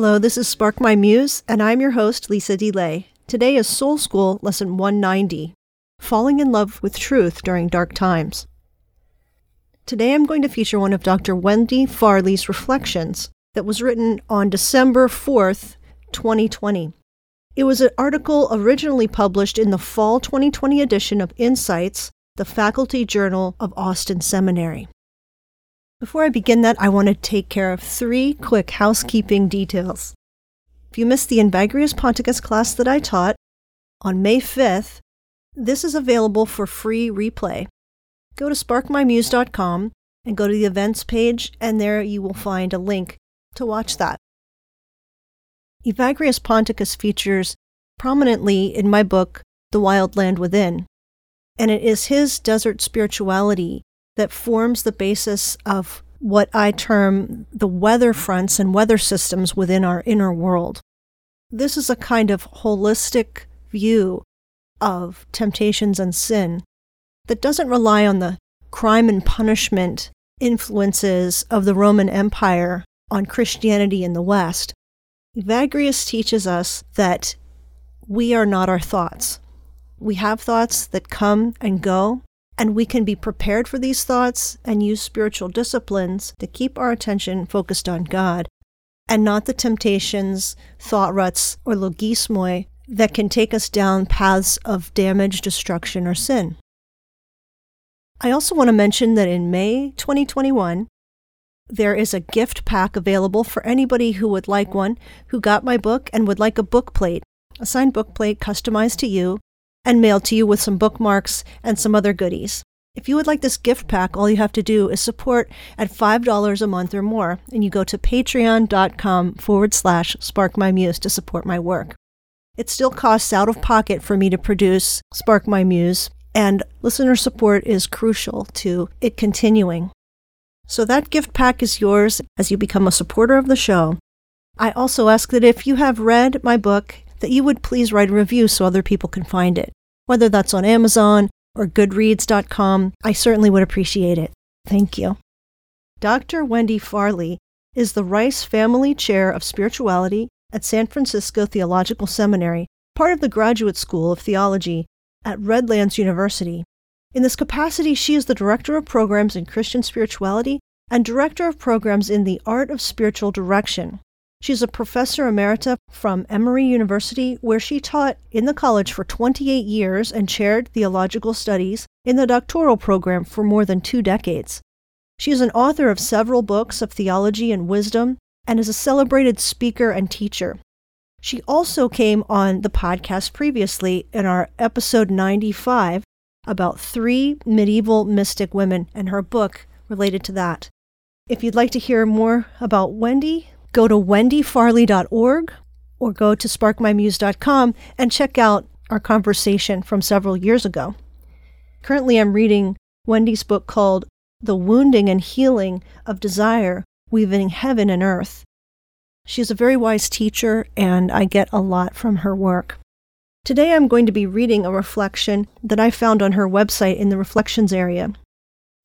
Hello, this is Spark My Muse, and I'm your host, Lisa DeLay. Today is Soul School Lesson 190 Falling in Love with Truth During Dark Times. Today I'm going to feature one of Dr. Wendy Farley's reflections that was written on December 4th, 2020. It was an article originally published in the fall 2020 edition of Insights, the Faculty Journal of Austin Seminary. Before I begin that, I want to take care of three quick housekeeping details. If you missed the Evagrius Ponticus class that I taught on May 5th, this is available for free replay. Go to sparkmymuse.com and go to the events page, and there you will find a link to watch that. Evagrius Ponticus features prominently in my book, The Wild Land Within, and it is his desert spirituality that forms the basis of what I term the weather fronts and weather systems within our inner world. This is a kind of holistic view of temptations and sin that doesn't rely on the crime and punishment influences of the Roman Empire on Christianity in the West. Evagrius teaches us that we are not our thoughts. We have thoughts that come and go, and we can be prepared for these thoughts and use spiritual disciplines to keep our attention focused on God and not the temptations, thought ruts, or logismoi that can take us down paths of damage, destruction, or sin. I also want to mention that in May 2021, there is a gift pack available for anybody who would like one, who got my book and would like a book plate, a signed book plate customized to you and mailed to you with some bookmarks and some other goodies. If you would like this gift pack, all you have to do is support at $5 a month or more, and you go to patreon.com forward slash sparkmymuse to support my work. It still costs out of pocket for me to produce Spark My Muse, and listener support is crucial to it continuing. So that gift pack is yours as you become a supporter of the show. I also ask that if you have read my book, that you would please write a review so other people can find it whether that's on Amazon or Goodreads.com. I certainly would appreciate it. Thank you. Dr. Wendy Farley is the Rice Family Chair of Spirituality at San Francisco Theological Seminary, part of the Graduate School of Theology at Redlands University. In this capacity, she is the Director of Programs in Christian Spirituality and Director of Programs in the Art of Spiritual Direction. She's a professor emerita from Emory University, where she taught in the college for 28 years and chaired theological studies in the doctoral program for more than two decades. She is an author of several books of theology and wisdom and is a celebrated speaker and teacher. She also came on the podcast previously in our episode 95 about three medieval mystic women and her book related to that. If you'd like to hear more about Wendy, go to wendyfarley.org or go to sparkmymuse.com and check out our conversation from several years ago. Currently, I'm reading Wendy's book called The Wounding and Healing of Desire Weaving Heaven and Earth. She's a very wise teacher, and I get a lot from her work. Today, I'm going to be reading a reflection that I found on her website in the reflections area.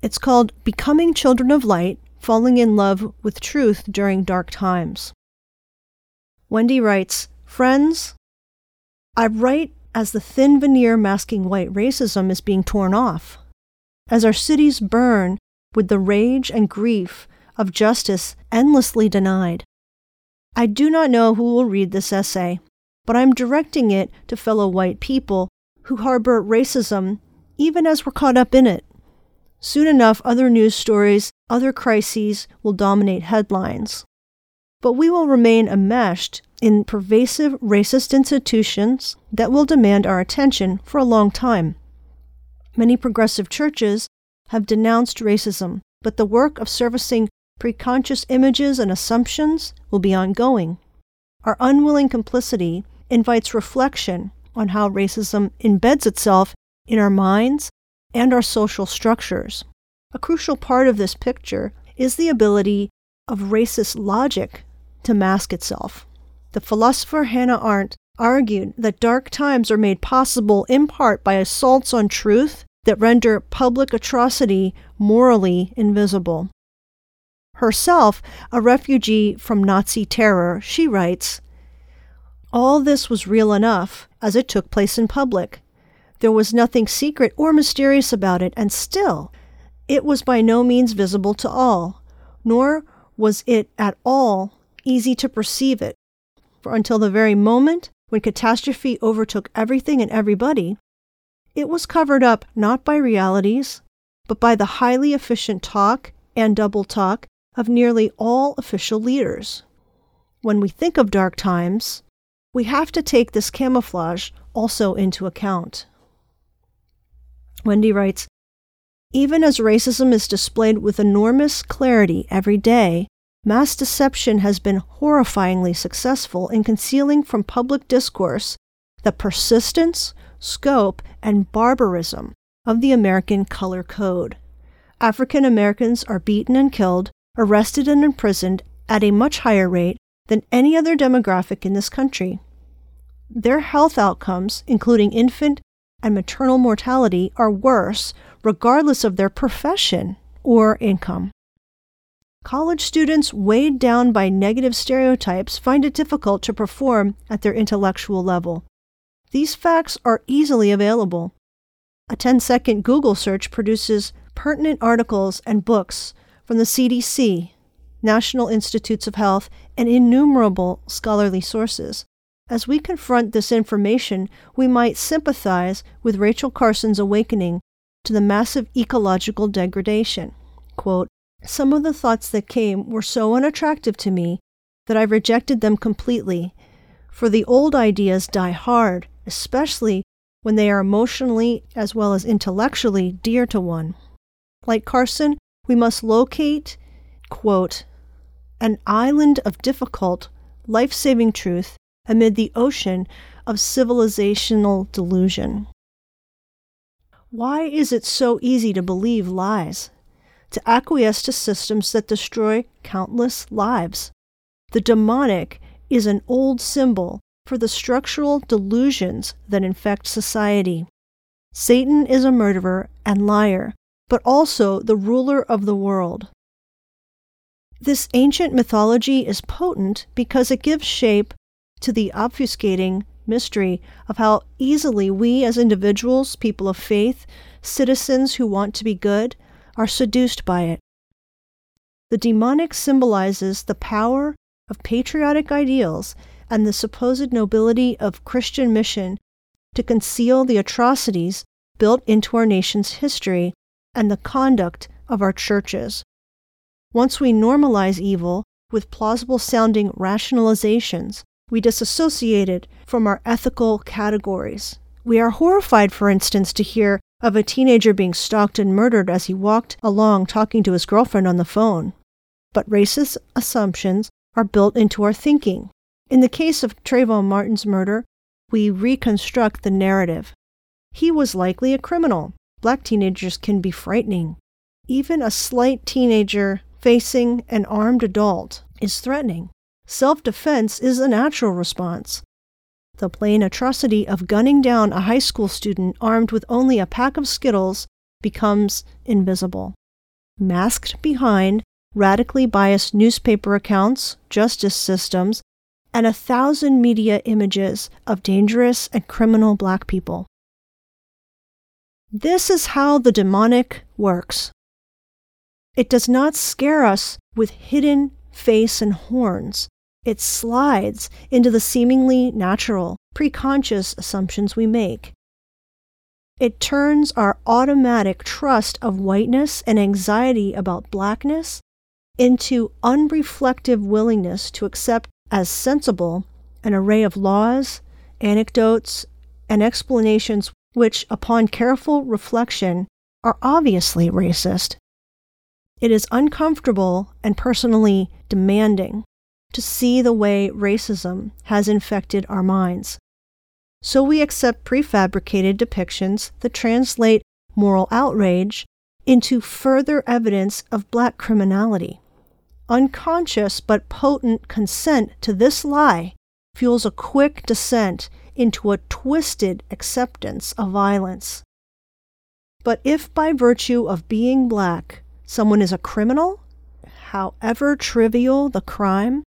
It's called Becoming Children of Light falling in love with truth during dark times. Wendy writes Friends, I write as the thin veneer masking white racism is being torn off, as our cities burn with the rage and grief of justice endlessly denied. I do not know who will read this essay, but I'm directing it to fellow white people who harbor racism even as we're caught up in it. Soon enough, other news stories, other crises will dominate headlines. But we will remain enmeshed in pervasive racist institutions that will demand our attention for a long time. Many progressive churches have denounced racism, but the work of servicing preconscious images and assumptions will be ongoing. Our unwilling complicity invites reflection on how racism embeds itself in our minds and our social structures. A crucial part of this picture is the ability of racist logic to mask itself. The philosopher Hannah Arendt argued that dark times are made possible in part by assaults on truth that render public atrocity morally invisible. Herself a refugee from Nazi terror, she writes All this was real enough, as it took place in public. There was nothing secret or mysterious about it, and still, it was by no means visible to all, nor was it at all easy to perceive it. For until the very moment when catastrophe overtook everything and everybody, it was covered up not by realities, but by the highly efficient talk and double talk of nearly all official leaders. When we think of dark times, we have to take this camouflage also into account. Wendy writes Even as racism is displayed with enormous clarity every day, mass deception has been horrifyingly successful in concealing from public discourse the persistence, scope, and barbarism of the American color code. African Americans are beaten and killed, arrested and imprisoned at a much higher rate than any other demographic in this country. Their health outcomes, including infant and maternal mortality, are worse regardless of their profession or income. College students weighed down by negative stereotypes find it difficult to perform at their intellectual level. These facts are easily available. A 10 second Google search produces pertinent articles and books from the CDC, National Institutes of Health, and innumerable scholarly sources. As we confront this information, we might sympathize with Rachel Carson's awakening to the massive ecological degradation. Quote, some of the thoughts that came were so unattractive to me that I rejected them completely, for the old ideas die hard, especially when they are emotionally as well as intellectually dear to one. Like Carson, we must locate, quote, an island of difficult, life saving truth amid the ocean of civilizational delusion. Why is it so easy to believe lies? to acquiesce to systems that destroy countless lives. The demonic is an old symbol for the structural delusions that infect society. Satan is a murderer and liar, but also the ruler of the world. This ancient mythology is potent because it gives shape to the obfuscating mystery of how easily we, as individuals, people of faith, citizens who want to be good, are seduced by it. The demonic symbolizes the power of patriotic ideals and the supposed nobility of Christian mission to conceal the atrocities built into our nation's history and the conduct of our churches. Once we normalize evil with plausible sounding rationalizations, we disassociate it from our ethical categories. We are horrified, for instance, to hear of a teenager being stalked and murdered as he walked along talking to his girlfriend on the phone. But racist assumptions are built into our thinking. In the case of Trayvon Martin's murder, we reconstruct the narrative. He was likely a criminal. Black teenagers can be frightening. Even a slight teenager facing an armed adult is threatening. Self defense is a natural response. The plain atrocity of gunning down a high school student armed with only a pack of Skittles becomes invisible. Masked behind radically biased newspaper accounts, justice systems, and a thousand media images of dangerous and criminal black people. This is how the demonic works. It does not scare us with hidden face and horns. It slides into the seemingly natural, preconscious assumptions we make. It turns our automatic trust of whiteness and anxiety about blackness into unreflective willingness to accept as sensible an array of laws, anecdotes, and explanations which, upon careful reflection, are obviously racist. It is uncomfortable and personally demanding to see the way racism has infected our minds. So we accept prefabricated depictions that translate moral outrage into further evidence of black criminality. Unconscious but potent consent to this lie fuels a quick descent into a twisted acceptance of violence. But if by virtue of being black someone is a criminal, however trivial the crime,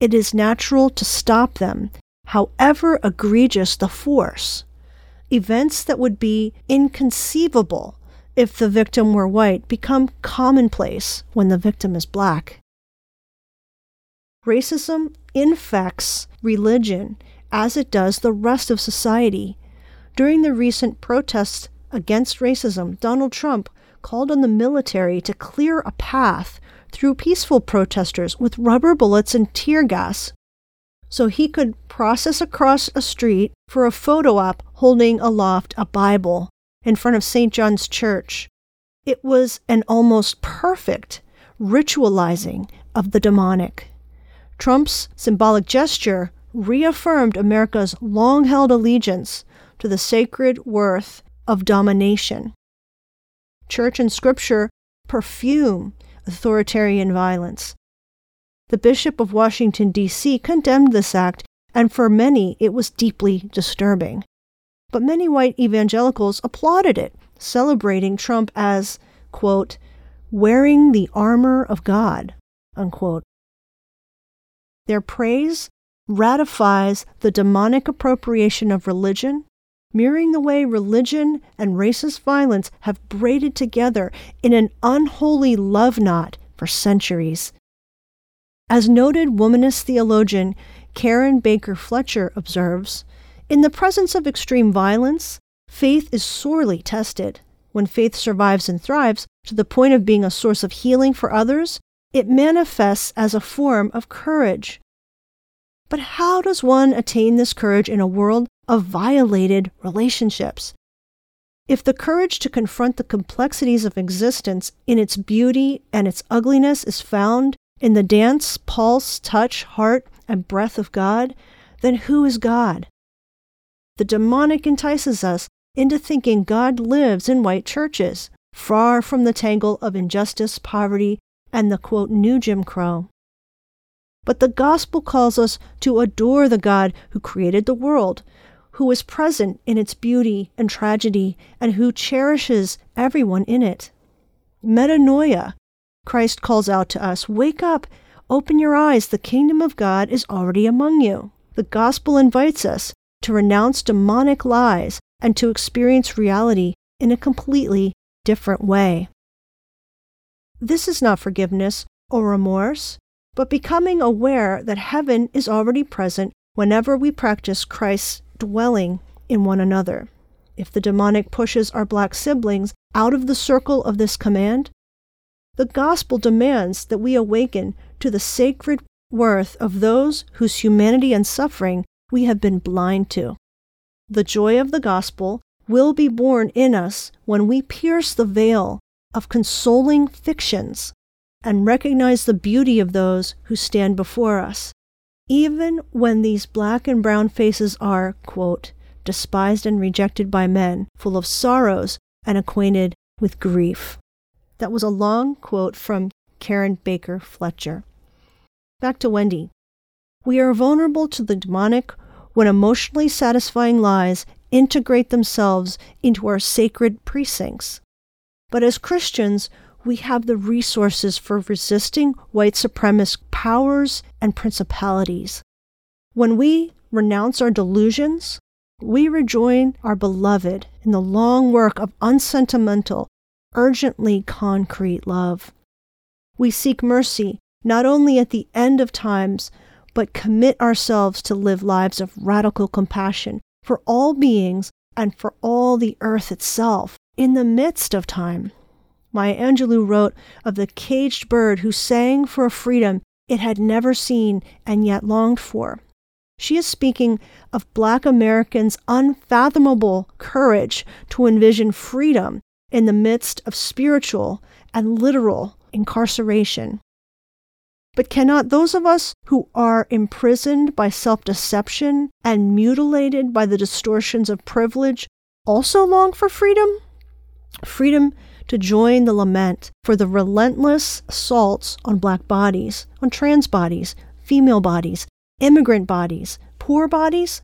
it is natural to stop them, however egregious the force. Events that would be inconceivable if the victim were white become commonplace when the victim is black. Racism infects religion as it does the rest of society. During the recent protests against racism, Donald Trump called on the military to clear a path through peaceful protesters with rubber bullets and tear gas so he could process across a street for a photo op holding aloft a Bible in front of St. John's Church. It was an almost perfect ritualizing of the demonic. Trump's symbolic gesture reaffirmed America's long held allegiance to the sacred worth of domination. Church and scripture perfume authoritarian violence. The Bishop of Washington, D.C., condemned this act, and for many it was deeply disturbing. But many white evangelicals applauded it, celebrating Trump as, quote, wearing the armor of God, unquote. Their praise ratifies the demonic appropriation of religion, mirroring the way religion and racist violence have braided together in an unholy love knot for centuries. As noted womanist theologian Karen Baker Fletcher observes, in the presence of extreme violence, faith is sorely tested. When faith survives and thrives to the point of being a source of healing for others, it manifests as a form of courage. But how does one attain this courage in a world of violated relationships? If the courage to confront the complexities of existence in its beauty and its ugliness is found in the dance, pulse, touch, heart, and breath of God, then who is God? The demonic entices us into thinking God lives in white churches, far from the tangle of injustice, poverty, and the quote, new Jim Crow. But the gospel calls us to adore the God who created the world, who is present in its beauty and tragedy, and who cherishes everyone in it. Metanoia, Christ calls out to us Wake up, open your eyes, the kingdom of God is already among you. The gospel invites us to renounce demonic lies and to experience reality in a completely different way. This is not forgiveness or remorse, but becoming aware that heaven is already present whenever we practice Christ's dwelling in one another. If the demonic pushes our black siblings out of the circle of this command, the gospel demands that we awaken to the sacred worth of those whose humanity and suffering we have been blind to. The joy of the gospel will be born in us when we pierce the veil of consoling fictions and recognize the beauty of those who stand before us, even when these black and brown faces are, quote, despised and rejected by men, full of sorrows and acquainted with grief. That was a long quote from Karen Baker Fletcher. Back to Wendy. We are vulnerable to the demonic when emotionally satisfying lies integrate themselves into our sacred precincts. But as Christians, we have the resources for resisting white supremacist powers and principalities. When we renounce our delusions, we rejoin our beloved in the long work of unsentimental, urgently concrete love. We seek mercy not only at the end of times, but commit ourselves to live lives of radical compassion for all beings and for all the earth itself in the midst of time. Maya Angelou wrote of the caged bird who sang for a freedom it had never seen and yet longed for. She is speaking of Black Americans' unfathomable courage to envision freedom in the midst of spiritual and literal incarceration. But cannot those of us who are imprisoned by self deception and mutilated by the distortions of privilege also long for freedom? Freedom to join the lament for the relentless assaults on black bodies, on trans bodies, female bodies, immigrant bodies, poor bodies?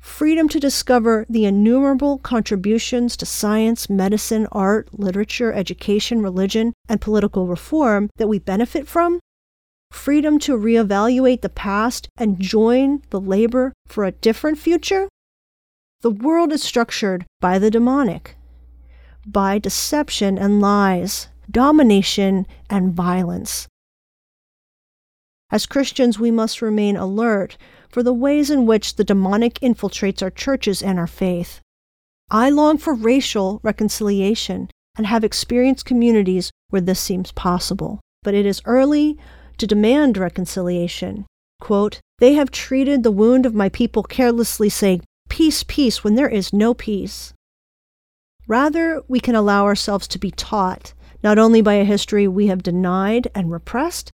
freedom to discover the innumerable contributions to science, medicine, art, literature, education, religion, and political reform that we benefit from, freedom to reevaluate the past and join the labor for a different future. The world is structured by the demonic, by deception and lies, domination and violence. As Christians, we must remain alert for the ways in which the demonic infiltrates our churches and our faith. I long for racial reconciliation and have experienced communities where this seems possible. But it is early to demand reconciliation. Quote, they have treated the wound of my people carelessly, saying, Peace, peace, when there is no peace. Rather, we can allow ourselves to be taught, not only by a history we have denied and repressed,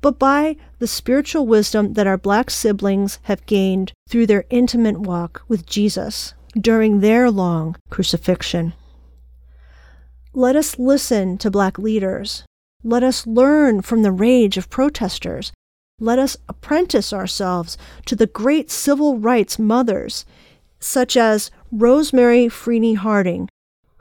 but by the spiritual wisdom that our black siblings have gained through their intimate walk with Jesus during their long crucifixion. Let us listen to black leaders. Let us learn from the rage of protesters. Let us apprentice ourselves to the great civil rights mothers, such as Rosemary Freeney Harding,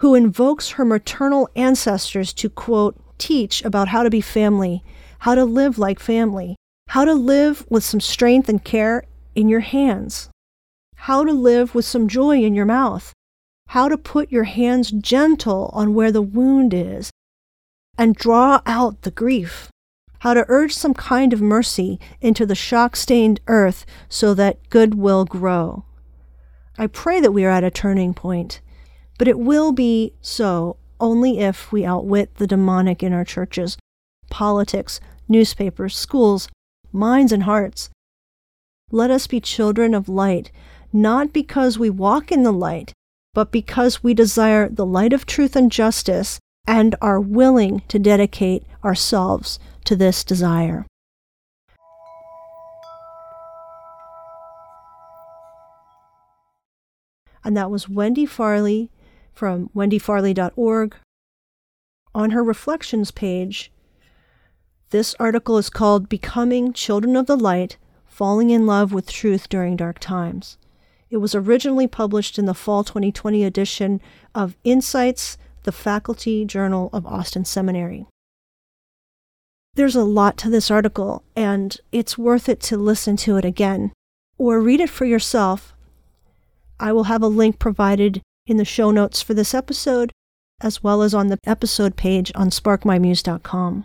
who invokes her maternal ancestors to, quote, teach about how to be family how to live like family, how to live with some strength and care in your hands, how to live with some joy in your mouth, how to put your hands gentle on where the wound is and draw out the grief, how to urge some kind of mercy into the shock stained earth so that good will grow. I pray that we are at a turning point, but it will be so only if we outwit the demonic in our churches, politics, newspapers, schools, minds, and hearts. Let us be children of light, not because we walk in the light, but because we desire the light of truth and justice and are willing to dedicate ourselves to this desire. And that was Wendy Farley from wendyfarley.org. On her reflections page, this article is called Becoming Children of the Light Falling in Love with Truth During Dark Times. It was originally published in the fall 2020 edition of Insights, the Faculty Journal of Austin Seminary. There's a lot to this article, and it's worth it to listen to it again or read it for yourself. I will have a link provided in the show notes for this episode, as well as on the episode page on sparkmymuse.com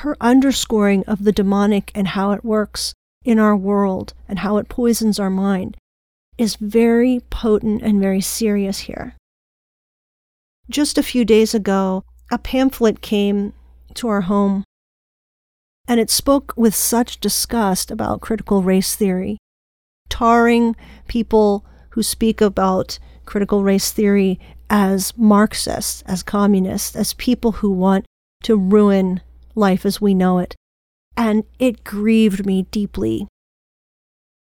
her underscoring of the demonic and how it works in our world and how it poisons our mind is very potent and very serious here. Just a few days ago, a pamphlet came to our home and it spoke with such disgust about critical race theory, tarring people who speak about critical race theory as Marxists, as communists, as people who want to ruin life as we know it, and it grieved me deeply.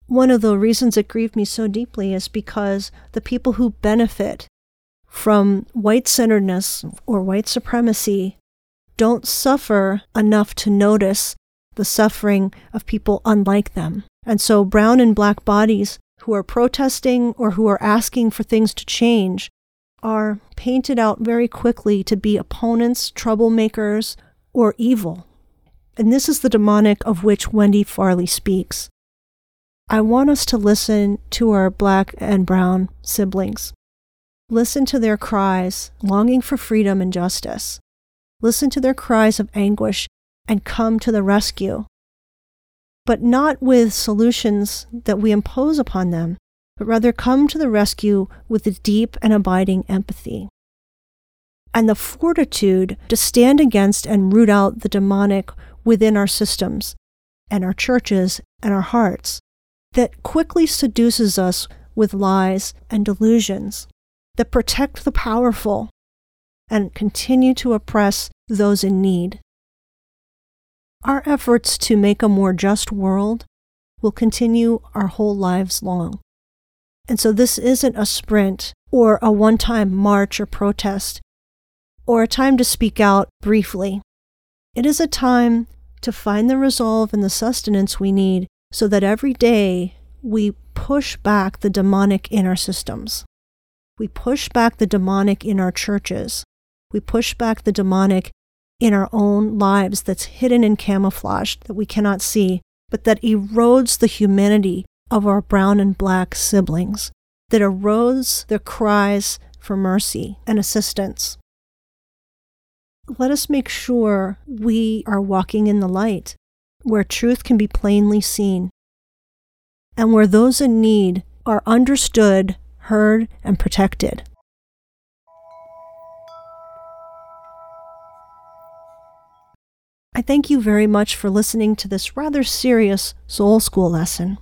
One of the reasons it grieved me so deeply is because the people who benefit from white centeredness or white supremacy don't suffer enough to notice the suffering of people unlike them. And so, brown and black bodies who are protesting or who are asking for things to change are painted out very quickly to be opponents, troublemakers, or evil. And this is the demonic of which Wendy Farley speaks. I want us to listen to our black and brown siblings. Listen to their cries, longing for freedom and justice. Listen to their cries of anguish and come to the rescue. But not with solutions that we impose upon them, but rather come to the rescue with a deep and abiding empathy and the fortitude to stand against and root out the demonic within our systems and our churches and our hearts that quickly seduces us with lies and delusions that protect the powerful and continue to oppress those in need. Our efforts to make a more just world will continue our whole lives long. And so this isn't a sprint or a one time march or protest or a time to speak out briefly. It is a time to find the resolve and the sustenance we need so that every day we push back the demonic in our systems. We push back the demonic in our churches. We push back the demonic in our own lives that's hidden and camouflaged that we cannot see, but that erodes the humanity of our brown and black siblings, that erodes their cries for mercy and assistance. Let us make sure we are walking in the light, where truth can be plainly seen, and where those in need are understood, heard, and protected. I thank you very much for listening to this rather serious soul school lesson.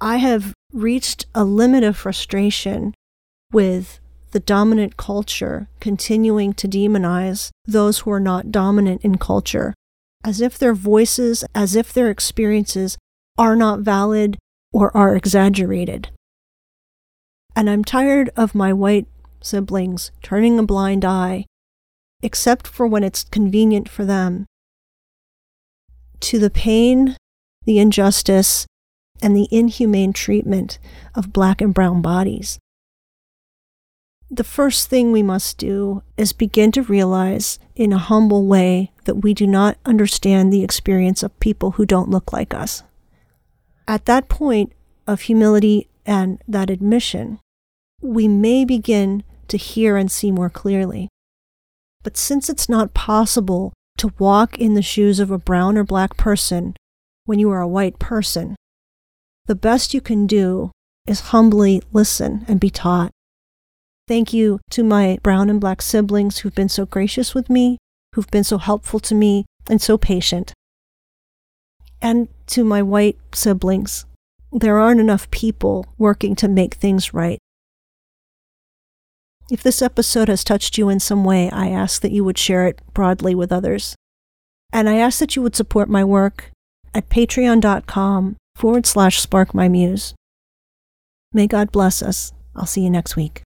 I have reached a limit of frustration with the dominant culture continuing to demonize those who are not dominant in culture, as if their voices, as if their experiences are not valid or are exaggerated. And I'm tired of my white siblings turning a blind eye, except for when it's convenient for them, to the pain, the injustice, and the inhumane treatment of black and brown bodies. The first thing we must do is begin to realize in a humble way that we do not understand the experience of people who don't look like us. At that point of humility and that admission, we may begin to hear and see more clearly. But since it's not possible to walk in the shoes of a brown or black person when you are a white person. The best you can do is humbly listen and be taught. Thank you to my brown and black siblings who've been so gracious with me, who've been so helpful to me, and so patient. And to my white siblings, there aren't enough people working to make things right. If this episode has touched you in some way, I ask that you would share it broadly with others. And I ask that you would support my work at patreon.com forward slash spark my muse. May God bless us. I'll see you next week.